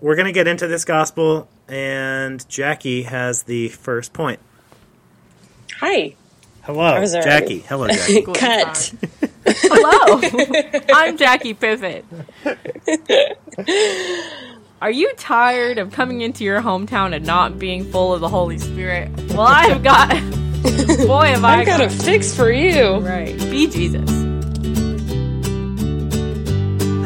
we're going to get into this gospel, and Jackie has the first point. Hi. Hello, Jackie. Hello, Jackie. Cut. Hello, I'm Jackie Pivot. Are you tired of coming into your hometown and not being full of the Holy Spirit? Well, I've got, boy, have I I've got a fix for you. right. Be Jesus.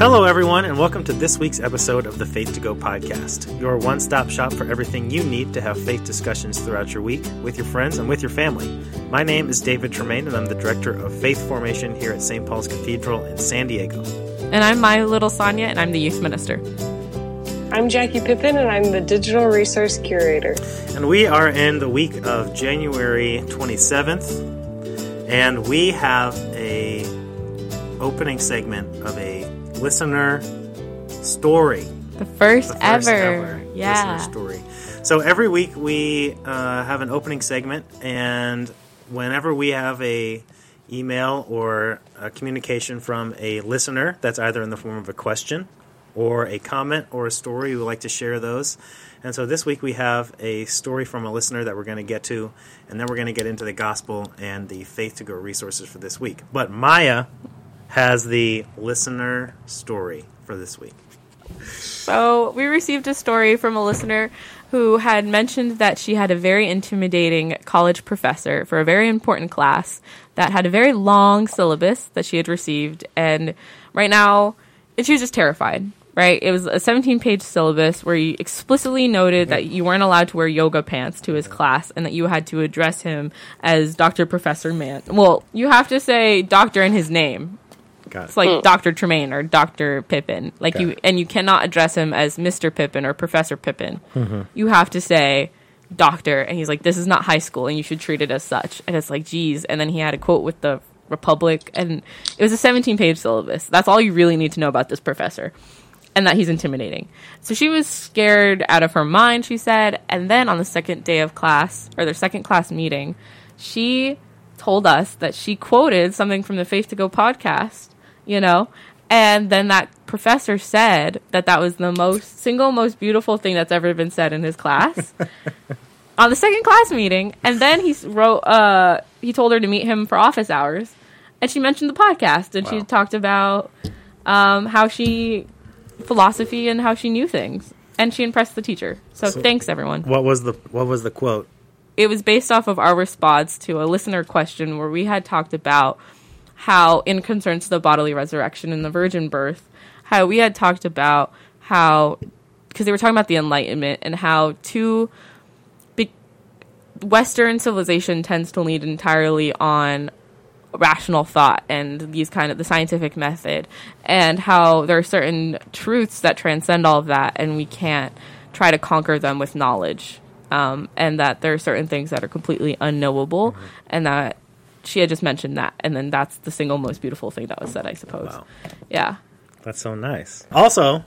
Hello, everyone, and welcome to this week's episode of the Faith to Go podcast, your one stop shop for everything you need to have faith discussions throughout your week with your friends and with your family. My name is David Tremaine, and I'm the Director of Faith Formation here at St. Paul's Cathedral in San Diego. And I'm my little Sonia, and I'm the youth minister. I'm Jackie Pippin, and I'm the digital resource curator. And we are in the week of January 27th, and we have a opening segment of a listener story. The first, the first ever. Yeah. listener story. So every week we uh, have an opening segment, and whenever we have a email or a communication from a listener, that's either in the form of a question or a comment or a story, we would like to share those. And so this week we have a story from a listener that we're going to get to, and then we're going to get into the gospel and the faith to go resources for this week. But Maya has the listener story for this week. So we received a story from a listener who had mentioned that she had a very intimidating college professor for a very important class that had a very long syllabus that she had received, and right now, and she was just terrified. Right, it was a 17-page syllabus where he explicitly noted that you weren't allowed to wear yoga pants to his class, and that you had to address him as Doctor Professor Man. Well, you have to say Doctor in his name, Got it's like hmm. Dr. Tremaine or Dr. Pippin. Like Okay. you and you cannot address him as Mr. Pippin or Professor Pippin. Mm-hmm. You have to say doctor and he's like this is not high school and you should treat it as such. And it's like geez and then he had a quote with the Republic and it was a 17 page syllabus. That's all you really need to know about this professor. And that he's intimidating. So she was scared out of her mind, she said. And then on the second day of class, or their second class meeting, she told us that she quoted something from the Faith to Go podcast, you know, and then that professor said that that was the most single most beautiful thing that's ever been said in his class on the second class meeting. And then he wrote, uh, he told her to meet him for office hours, and she mentioned the podcast, and she talked about um, how she philosophy and how she knew things, and she impressed the teacher. So, So- thanks everyone What was the What was the quote? it was based off of our response to a listener question where we had talked about how, in concerns to the bodily resurrection and the virgin birth, how we had talked about how, because they were talking about the Enlightenment and how to, be, Western civilization tends to lean entirely on rational thought and these kind of the scientific method and how there are certain truths that transcend all of that and we can't try to conquer them with knowledge um, and that there are certain things that are completely unknowable and that she had just mentioned that and then that's the single most beautiful thing that was said i suppose Wow. yeah That's so nice. Also,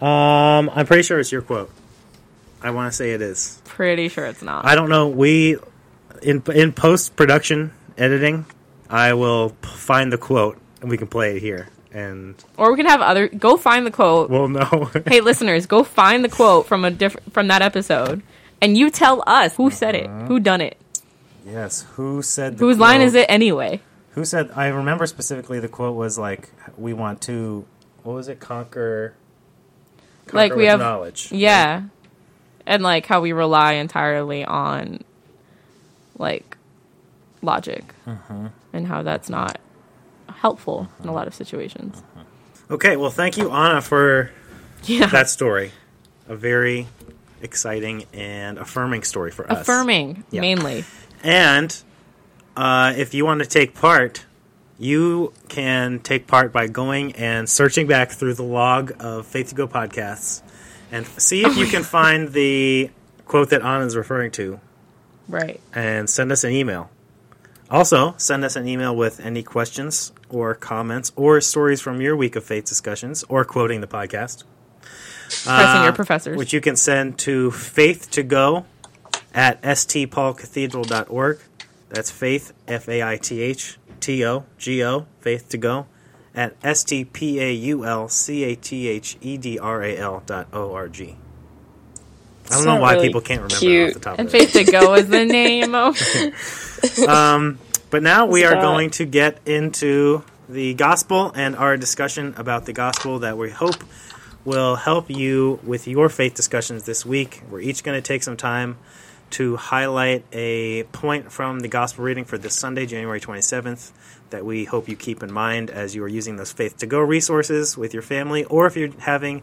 um, I'm pretty sure it's your quote. I want to say it is. pretty sure it's not I don't know. We in in post production editing, I will p- find the quote and we can play it here. And or we can have other go find the quote Well, no. hey listeners go find the quote from a different from that episode and you tell us who said it who done it yes. Who said the whose line is it anyway Who said? I remember specifically the quote was like, "We want to." What was it? Conquer. conquer Like, we have- knowledge. Yeah. And like how we rely entirely on like logic Mm-hmm. and how that's not helpful in a lot of situations. Okay. Well, thank you, Anna, for Yeah. that story. A very exciting and affirming story for us. affirming Yeah. mainly. And uh, if you want to take part, you can take part by going and searching back through the log of Faith to Go podcasts and see if you can find the quote that Anna is referring to Right. and send us an email. Also, send us an email with any questions or comments or stories from your week of faith discussions or quoting the podcast. Pressing Uh, your professors. Which you can send to faith to go at stpaulcathedral.org. That's faith, F A I T H T O G O, faith to go at S T P A U L C A T H E D R A L dot O R G. I don't know why really people can't remember cute. off the top And of Faith to Go is the name. of. Um, but now we are going to get into the gospel and our discussion about the gospel that we hope will help you with your faith discussions this week. We're each going to take some time to highlight a point from the gospel reading for this Sunday, January 27th, that we hope you keep in mind as you are using those faith to go resources with your family or if you're having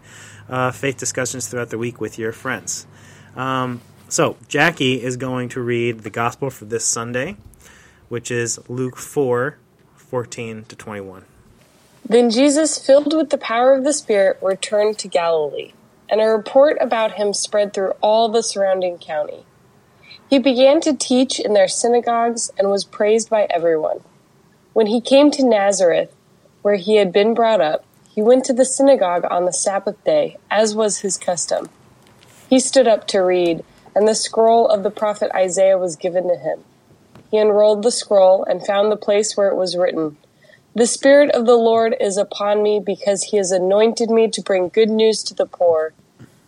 uh, faith discussions throughout the week with your friends. Um, so, Jackie is going to read the gospel for this Sunday which is Luke 4 14 to 21. Then Jesus, filled with the power of the Spirit, returned to Galilee, and a report about him spread through all the surrounding county. He began to teach in their synagogues and was praised by everyone. When he came to Nazareth, where he had been brought up, he went to the synagogue on the Sabbath day, as was his custom. He stood up to read, and the scroll of the prophet Isaiah was given to him. He unrolled the scroll and found the place where it was written, The Spirit of the Lord is upon me because he has anointed me to bring good news to the poor.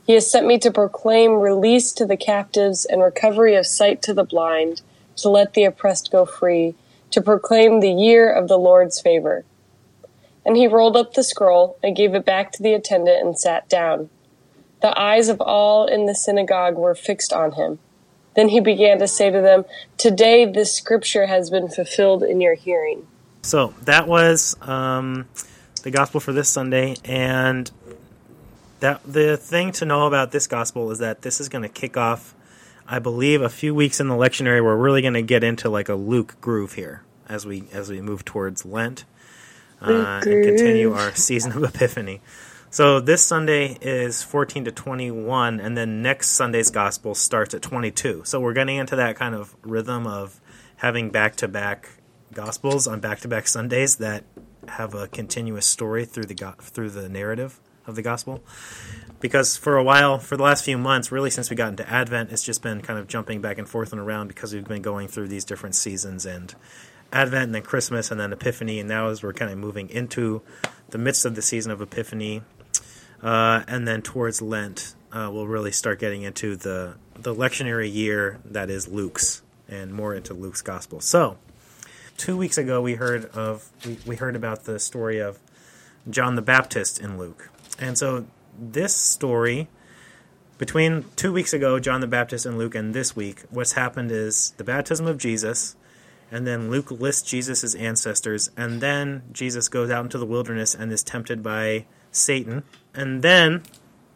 He has sent me to proclaim release to the captives and recovery of sight to the blind, to let the oppressed go free, to proclaim the year of the Lord's favor. And he rolled up the scroll and gave it back to the attendant and sat down. The eyes of all in the synagogue were fixed on him. Then he began to say to them, Today this scripture has been fulfilled in your hearing. So that was um, the gospel for this Sunday, and that the thing to know about this gospel is that this is going to kick off, I believe, a few weeks in the lectionary. We're really going to get into like a Luke groove here as we as we move towards Lent uh, and continue our season of Epiphany. So this Sunday is 14 to 21, and then next Sunday's gospel starts at 22. So we're getting into that kind of rhythm of having back to back gospels on back to back Sundays that have a continuous story through the through the narrative of the gospel. Because for a while, for the last few months, really since we got into Advent, it's just been kind of jumping back and forth and around because we've been going through these different seasons and Advent and then Christmas and then Epiphany, and now as we're kind of moving into the midst of the season of Epiphany, uh, and then towards Lent, uh, we'll really start getting into the the lectionary year that is Luke's, and more into Luke's gospel. So, two weeks ago, we heard of we, we heard about the story of John the Baptist in Luke, and so this story between two weeks ago, John the Baptist and Luke, and this week, what's happened is the baptism of Jesus, and then Luke lists Jesus' ancestors, and then Jesus goes out into the wilderness and is tempted by Satan, and then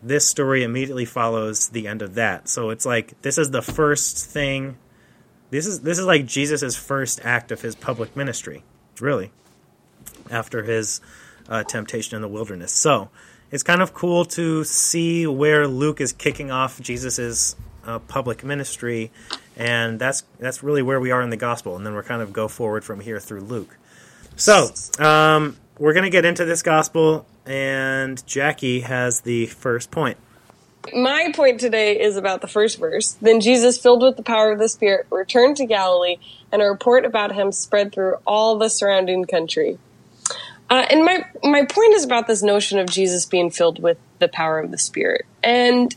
this story immediately follows the end of that. So it's like this is the first thing. This is this is like Jesus' first act of his public ministry, really, after his uh, temptation in the wilderness. So it's kind of cool to see where Luke is kicking off Jesus' uh, public ministry, and that's that's really where we are in the gospel. And then we're kind of go forward from here through Luke. So um, we're gonna get into this gospel, and Jackie has the first point. My point today is about the first verse. Then Jesus, filled with the power of the Spirit, returned to Galilee, and a report about him spread through all the surrounding country. Uh, and my my point is about this notion of Jesus being filled with the power of the Spirit, and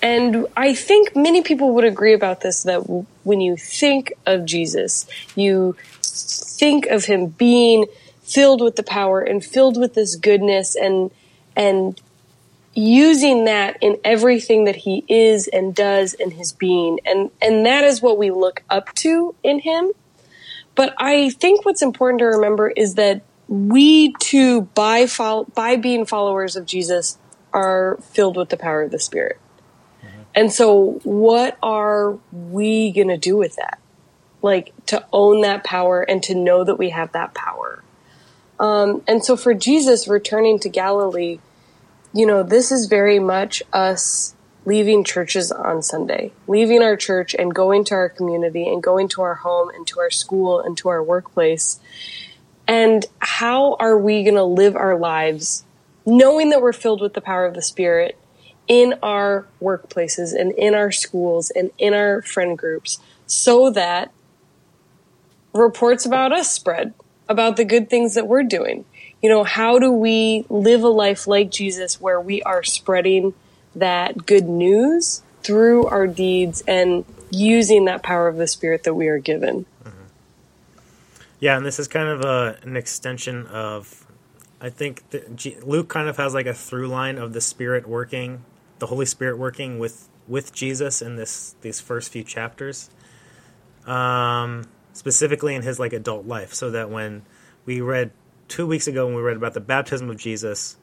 and I think many people would agree about this that w- when you think of Jesus, you think of him being filled with the power and filled with this goodness and and using that in everything that he is and does in his being. And and that is what we look up to in him. But i think what's important to remember is that we too by fol- by being followers of jesus are filled with the power of the spirit. And so what are we going to do with that? Like to own that power and to know that we have that power. Um, and so for jesus returning to galilee you know, this is very much us leaving churches on Sunday, leaving our church and going to our community and going to our home and to our school and to our workplace. And how are we going to live our lives knowing that we're filled with the power of the Spirit in our workplaces and in our schools and in our friend groups so that reports about us spread about the good things that we're doing? you know, how do we live a life like Jesus where we are spreading that good news through our deeds and using that power of the Spirit that we are given? Yeah, and this is kind of a, an extension of, I think that G, Luke kind of has like a through line of the Spirit working, the Holy Spirit working with with Jesus in this these first few chapters, um, specifically in his like adult life, so that when we read two weeks ago when we read about the baptism of Jesus,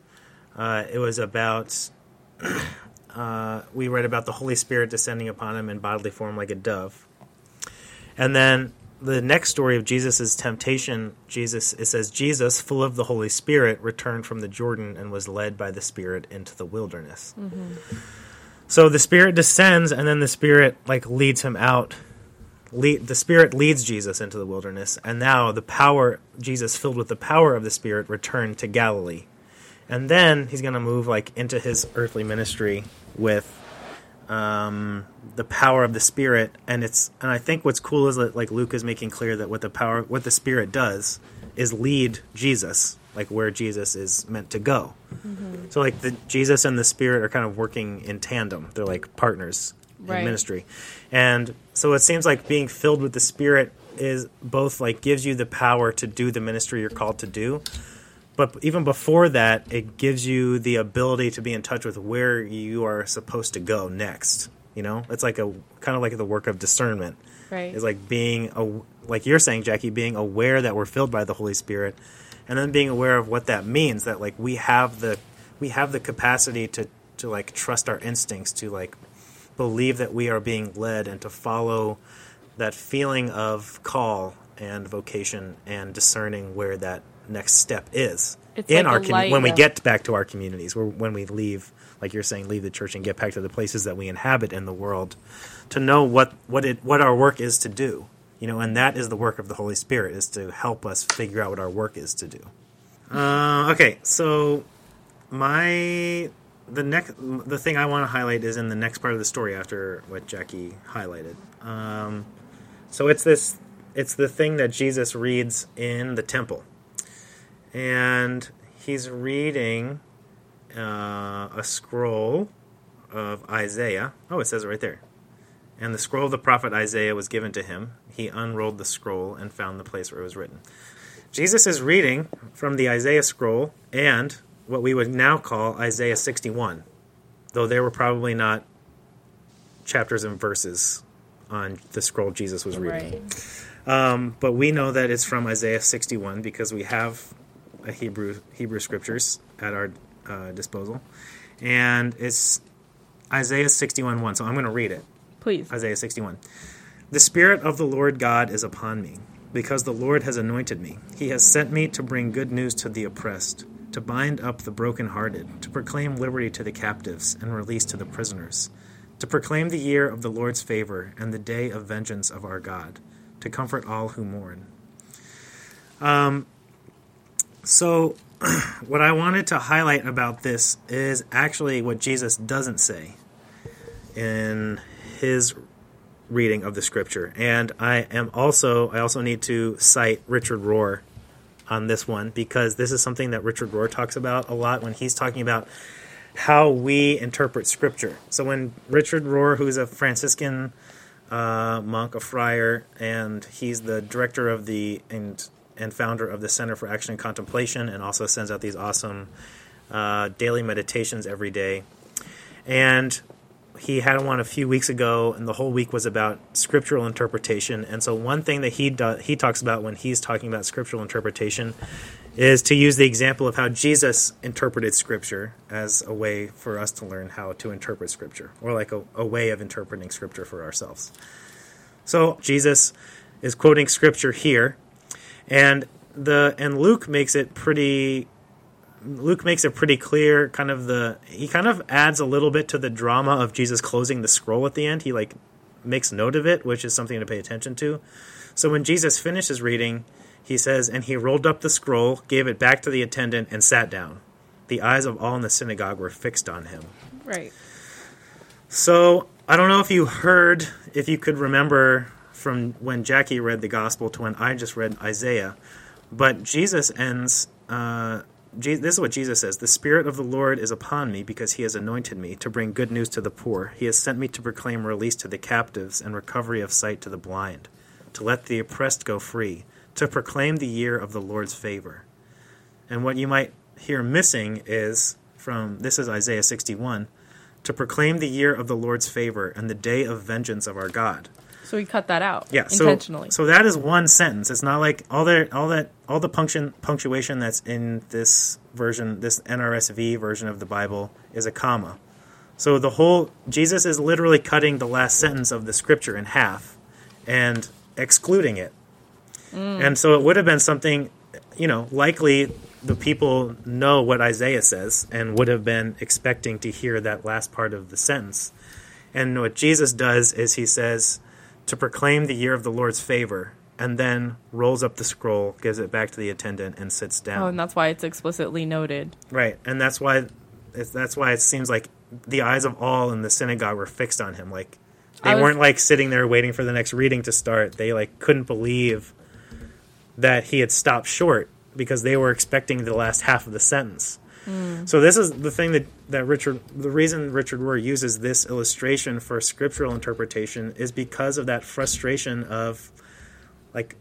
uh, it was about uh, we read about the Holy Spirit descending upon him in bodily form like a dove, and then the next story of Jesus' temptation, Jesus it says Jesus, full of the Holy Spirit, returned from the Jordan and was led by the Spirit into the wilderness. Mm-hmm. So the Spirit descends, and then the Spirit like leads him out. The Spirit leads Jesus into the wilderness, and now the power Jesus, filled with the power of the Spirit, returned to Galilee, and then he's going to move like into his earthly ministry with um, the power of the Spirit, and it's and I think what's cool is that like Luke is making clear that what the power, what the Spirit does, is lead Jesus like where Jesus is meant to go. Mm-hmm. So like the Jesus and the Spirit are kind of working in tandem. They're like partners right. in ministry, and so it seems like being filled with the Spirit is both like gives you the power to do the ministry you're called to do but even before that, it gives you the ability to be in touch with where you are supposed to go next. You know, it's like a kind of like the work of discernment. Right. It's like being a, like you're saying, Jackie, being aware that we're filled by the Holy Spirit, and then being aware of what that means. That like we have the we have the capacity to to like trust our instincts, to like believe that we are being led, and to follow that feeling of call and vocation and discerning where that next step is it's in like our com- when we get back to our communities, where when we leave, like you're saying, leave the church and get back to the places that we inhabit in the world, to know what what it what our work is to do, you know, and that is the work of the Holy Spirit is to help us figure out what our work is to do. Uh, okay, so my the next the thing I want to highlight is in the next part of the story after what Jackie highlighted. Um, so it's this it's the thing that Jesus reads in the temple and he's reading uh, a scroll of Isaiah. Oh, it says it right there. And the scroll of the prophet Isaiah was given to him. He unrolled the scroll and found the place where it was written. Jesus is reading from the Isaiah scroll and what we would now call Isaiah 61, though there were probably not chapters and verses on the scroll Jesus was reading. Right. Um, but we know that it's from Isaiah 61 because we have a Hebrew Hebrew scriptures at our uh, disposal, and it's Isaiah sixty one one. So I'm going to read it. Please, Isaiah sixty one. The Spirit of the Lord God is upon me, because the Lord has anointed me. He has sent me to bring good news to the oppressed, to bind up the brokenhearted, to proclaim liberty to the captives and release to the prisoners, to proclaim the year of the Lord's favor and the day of vengeance of our God, to comfort all who mourn. Um, so, what I wanted to highlight about this is actually what Jesus doesn't say in his reading of the scripture. And I am also I also need to cite Richard Rohr on this one because this is something that Richard Rohr talks about a lot when he's talking about how we interpret scripture. So when Richard Rohr, who's a Franciscan uh, monk, a friar, and he's the director of the and and founder of the Center for Action and Contemplation, and also sends out these awesome uh, daily meditations every day. And he had one a few weeks ago, and the whole week was about scriptural interpretation. And so, one thing that he do, he talks about when he's talking about scriptural interpretation is to use the example of how Jesus interpreted Scripture as a way for us to learn how to interpret Scripture, or like a, a way of interpreting Scripture for ourselves. So Jesus is quoting Scripture here, and the and Luke makes it pretty. Luke makes it pretty clear. Kind of the he kind of adds a little bit to the drama of Jesus closing the scroll at the end. He like makes note of it, which is something to pay attention to. So when Jesus finishes reading, he says, "And he rolled up the scroll, gave it back to the attendant, and sat down. The eyes of all in the synagogue were fixed on him." Right. So I don't know if you heard, if you could remember from when Jackie read the gospel to when I just read Isaiah. But Jesus ends uh, this is what Jesus says The Spirit of the Lord is upon me because he has anointed me to bring good news to the poor. He has sent me to proclaim release to the captives and recovery of sight to the blind, to let the oppressed go free, to proclaim the year of the Lord's favor. And what you might hear missing is from this is Isaiah 61 to proclaim the year of the Lord's favor and the day of vengeance of our God. So we cut that out Yeah, so intentionally. so that is one sentence. It's not like all the all that all the punction punctuation that's in this version, this NRSV version of the Bible, is a comma. So the whole Jesus is literally cutting the last sentence of the scripture in half and excluding it. Mm. And so it would have been something, you know, likely the people know what Isaiah says and would have been expecting to hear that last part of the sentence. And what Jesus does is he says to proclaim the year of the Lord's favor and then rolls up the scroll, gives it back to the attendant and sits down. oh, and that's why it's explicitly noted. Right, and that's why it's, that's why it seems like the eyes of all in the synagogue were fixed on him. Like they was- weren't like sitting there waiting for the next reading to start. They like couldn't believe that he had stopped short because they were expecting the last half of the sentence. Mm. So this is the thing that, that Richard the reason Richard Rohr uses this illustration for scriptural interpretation is because of that frustration of like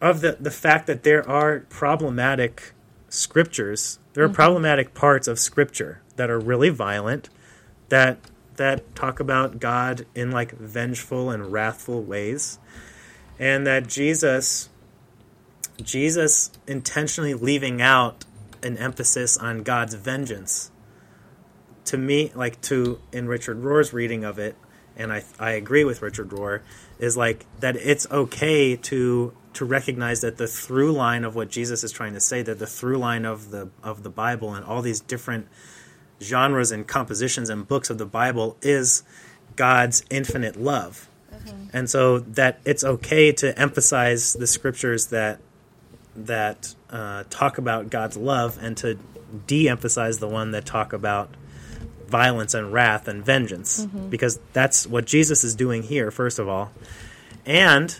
of the the fact that there are problematic scriptures. There are mm-hmm. problematic parts of scripture that are really violent that that talk about God in like vengeful and wrathful ways. And that Jesus Jesus intentionally leaving out an emphasis on God's vengeance to me like to in Richard Rohr's reading of it and I I agree with Richard Rohr is like that it's okay to to recognize that the through line of what Jesus is trying to say that the through line of the of the Bible and all these different genres and compositions and books of the Bible is God's infinite love. Mm-hmm. And so that it's okay to emphasize the scriptures that that uh, talk about God's love and to de-emphasize the one that talk about violence and wrath and vengeance. Because that's what Jesus is doing here first of all. And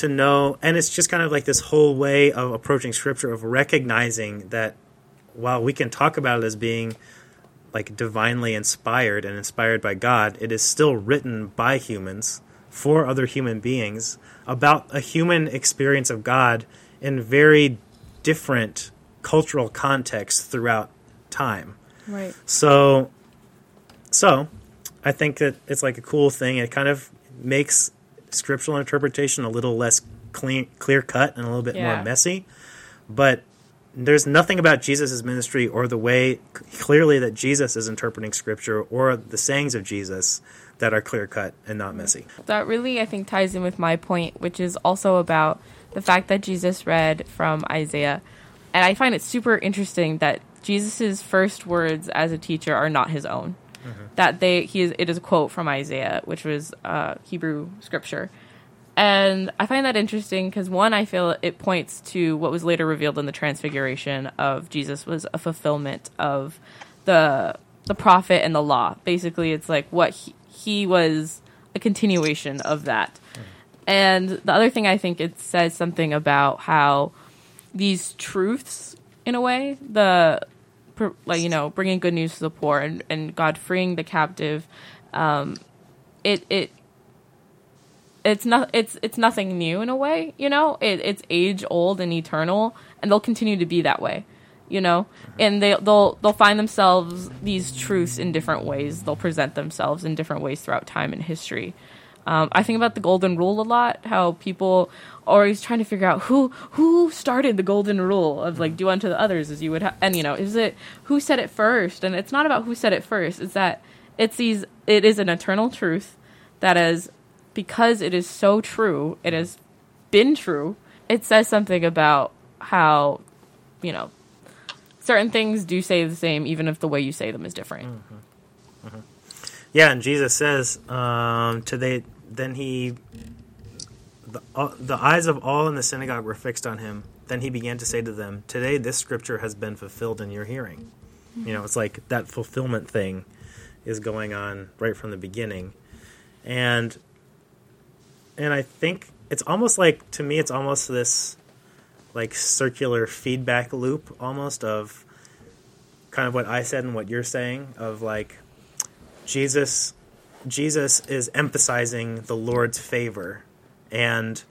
to know and it's just kind of like this whole way of approaching scripture of recognizing that while we can talk about it as being like divinely inspired and inspired by God it is still written by humans for other human beings about a human experience of God in very different cultural contexts throughout time Right. so, so I think that it's like a cool thing. It kind of makes scriptural interpretation a little less clean, clear cut and a little bit Yeah. more messy. But there's nothing about Jesus' ministry or the way clearly that Jesus is interpreting scripture or the sayings of Jesus that are clear cut and not messy. that really I think ties in with my point, which is also about the fact that Jesus read from Isaiah. And I find it super interesting that Jesus' first words as a teacher are not his own. That they he is it is a quote from Isaiah, which was uh, Hebrew scripture. And I find that interesting because one, I feel it points to what was later revealed in the Transfiguration of Jesus was a fulfillment of the the prophet and the law. Basically, it's like what he, he was a continuation of that. And the other thing I think it says something about how these truths, in a way, the like you know bringing good news to the poor and, and God freeing the captive, um, it it it's not it's it's nothing new in a way you know? It, it's age old and eternal and they'll continue to be that way you know? And they they'll they'll find themselves these truths in different ways. They'll present themselves in different ways throughout time and history um, I think about the golden rule a lot. How people are always trying to figure out who who started the golden rule of like do unto the others as you would, ha- and you know, is it who said it first? And it's not about who said it first. It's that it's these. It is an eternal truth that is because it is so true. It has been true. It says something about how you know certain things do say the same, even if the way you say them is different. Yeah, and Jesus says, um, to they, then he, the, uh, the eyes of all in the synagogue were fixed on him. Then he began to say to them, Today this scripture has been fulfilled in your hearing. You know, it's like that fulfillment thing is going on right from the beginning. And, and I think it's almost like, to me, it's almost this, like circular feedback loop almost of kind of what I said and what you're saying of like Jesus Jesus is emphasizing the Lord's favor and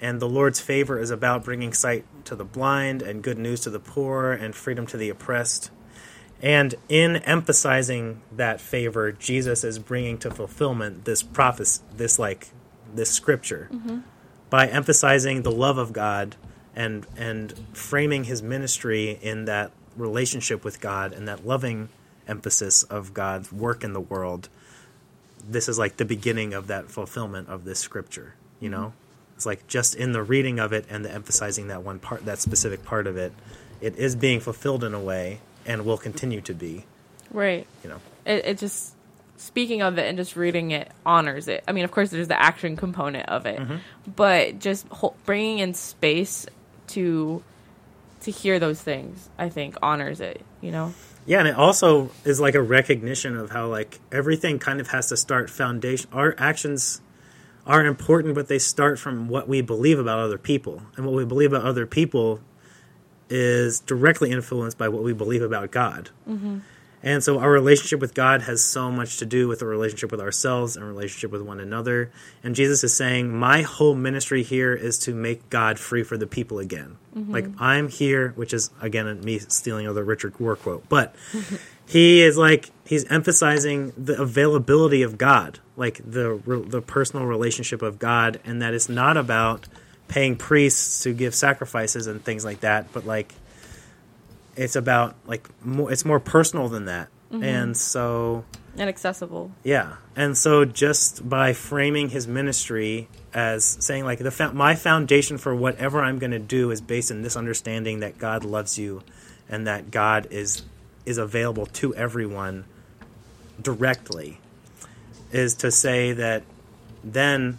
and the Lord's favor is about bringing sight to the blind and good news to the poor and freedom to the oppressed. And in emphasizing that favor, Jesus is bringing to fulfillment this prophecy, this like this scripture, mm-hmm. by emphasizing the love of God and and framing his ministry in that relationship with God and that loving emphasis of God's work in the world. This is like the beginning of that fulfillment of this scripture. You know, it's like just in the reading of it and the emphasizing that one part, that specific part of it, it is being fulfilled in a way and will continue to be. Right. You know, it, it just speaking of it and just reading it honors it. I mean, of course, there's the action component of it, mm-hmm. but just bringing in space to to hear those things, I think honors it. You know. Yeah, and it also is like a recognition of how like everything kind of has to start foundation. Our actions are important, but they start from what we believe about other people, and what we believe about other people is directly influenced by what we believe about God. Mm-hmm. And so our relationship with God has so much to do with the relationship with ourselves and relationship with one another. And Jesus is saying, My whole ministry here is to make God free for the people again. Mm-hmm. Like, I'm here, which is, again, me stealing another Richard Rohr quote, but he is like, he's emphasizing the availability of God, like the, the personal relationship of God, and that it's not about paying priests to give sacrifices and things like that, but like, it's about like more it's more personal than that. Mm-hmm. and so and accessible. Yeah. And so just by framing his ministry as saying like the my foundation for whatever i'm going to do is based in this understanding that god loves you and that god is is available to everyone directly is to say that then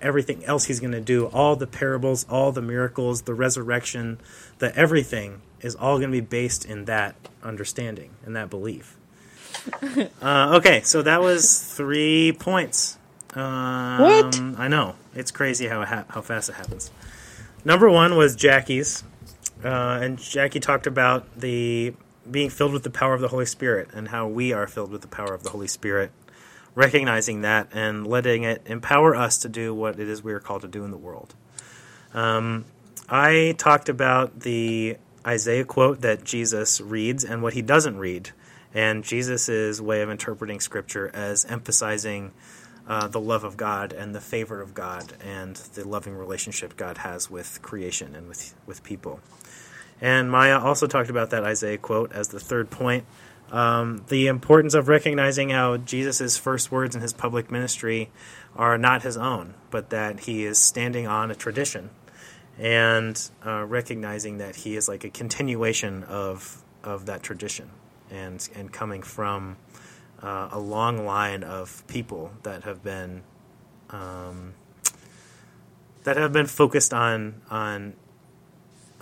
everything else he's going to do all the parables all the miracles the resurrection the everything is all going to be based in that understanding and that belief. uh, okay, so that was three points. Um, what? I know it's crazy how ha- how fast it happens. Number one was Jackie's, uh, and Jackie talked about the being filled with the power of the Holy Spirit and how we are filled with the power of the Holy Spirit, recognizing that and letting it empower us to do what it is we are called to do in the world. Um, I talked about the Isaiah quote that Jesus reads and what he doesn't read, and Jesus' way of interpreting Scripture as emphasizing uh, the love of God and the favor of God and the loving relationship God has with creation and with with people. And Maya also talked about that Isaiah quote as the third point. Um, the importance of recognizing how Jesus' first words in his public ministry are not his own, but that he is standing on a tradition and uh, recognizing that he is like a continuation of of that tradition and and coming from uh, a long line of people that have been um, that have been focused on on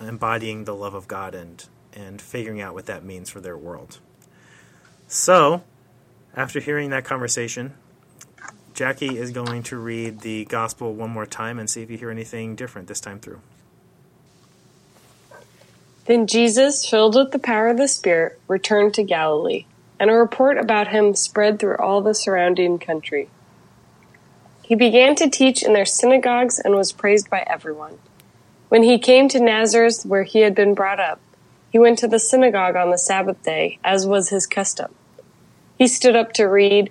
embodying the love of God and and figuring out what that means for their world. So, after hearing that conversation, Jackie is going to read the gospel one more time and see if you hear anything different this time through. Then Jesus, filled with the power of the Spirit, returned to Galilee, and a report about him spread through all the surrounding country. He began to teach in their synagogues and was praised by everyone. When he came to Nazareth, where he had been brought up, he went to the synagogue on the Sabbath day, as was his custom. He stood up to read,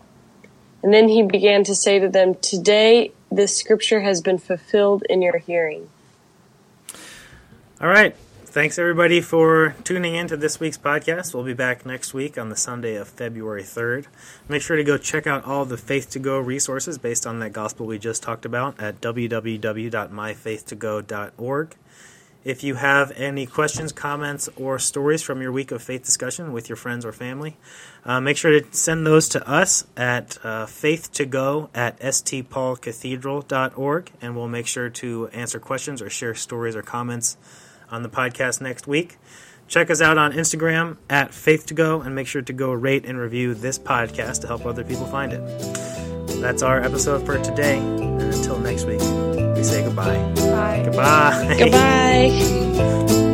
And then he began to say to them, Today this scripture has been fulfilled in your hearing. All right. Thanks, everybody, for tuning in to this week's podcast. We'll be back next week on the Sunday of February 3rd. Make sure to go check out all the Faith to Go resources based on that gospel we just talked about at www.myfaith2go.org. If you have any questions, comments, or stories from your week of faith discussion with your friends or family, uh, make sure to send those to us at uh, faith2go at stpaulcathedral.org, and we'll make sure to answer questions or share stories or comments on the podcast next week. Check us out on Instagram at faith2go, and make sure to go rate and review this podcast to help other people find it. That's our episode for today, and until next week, we say goodbye. Bye. Goodbye. Goodbye.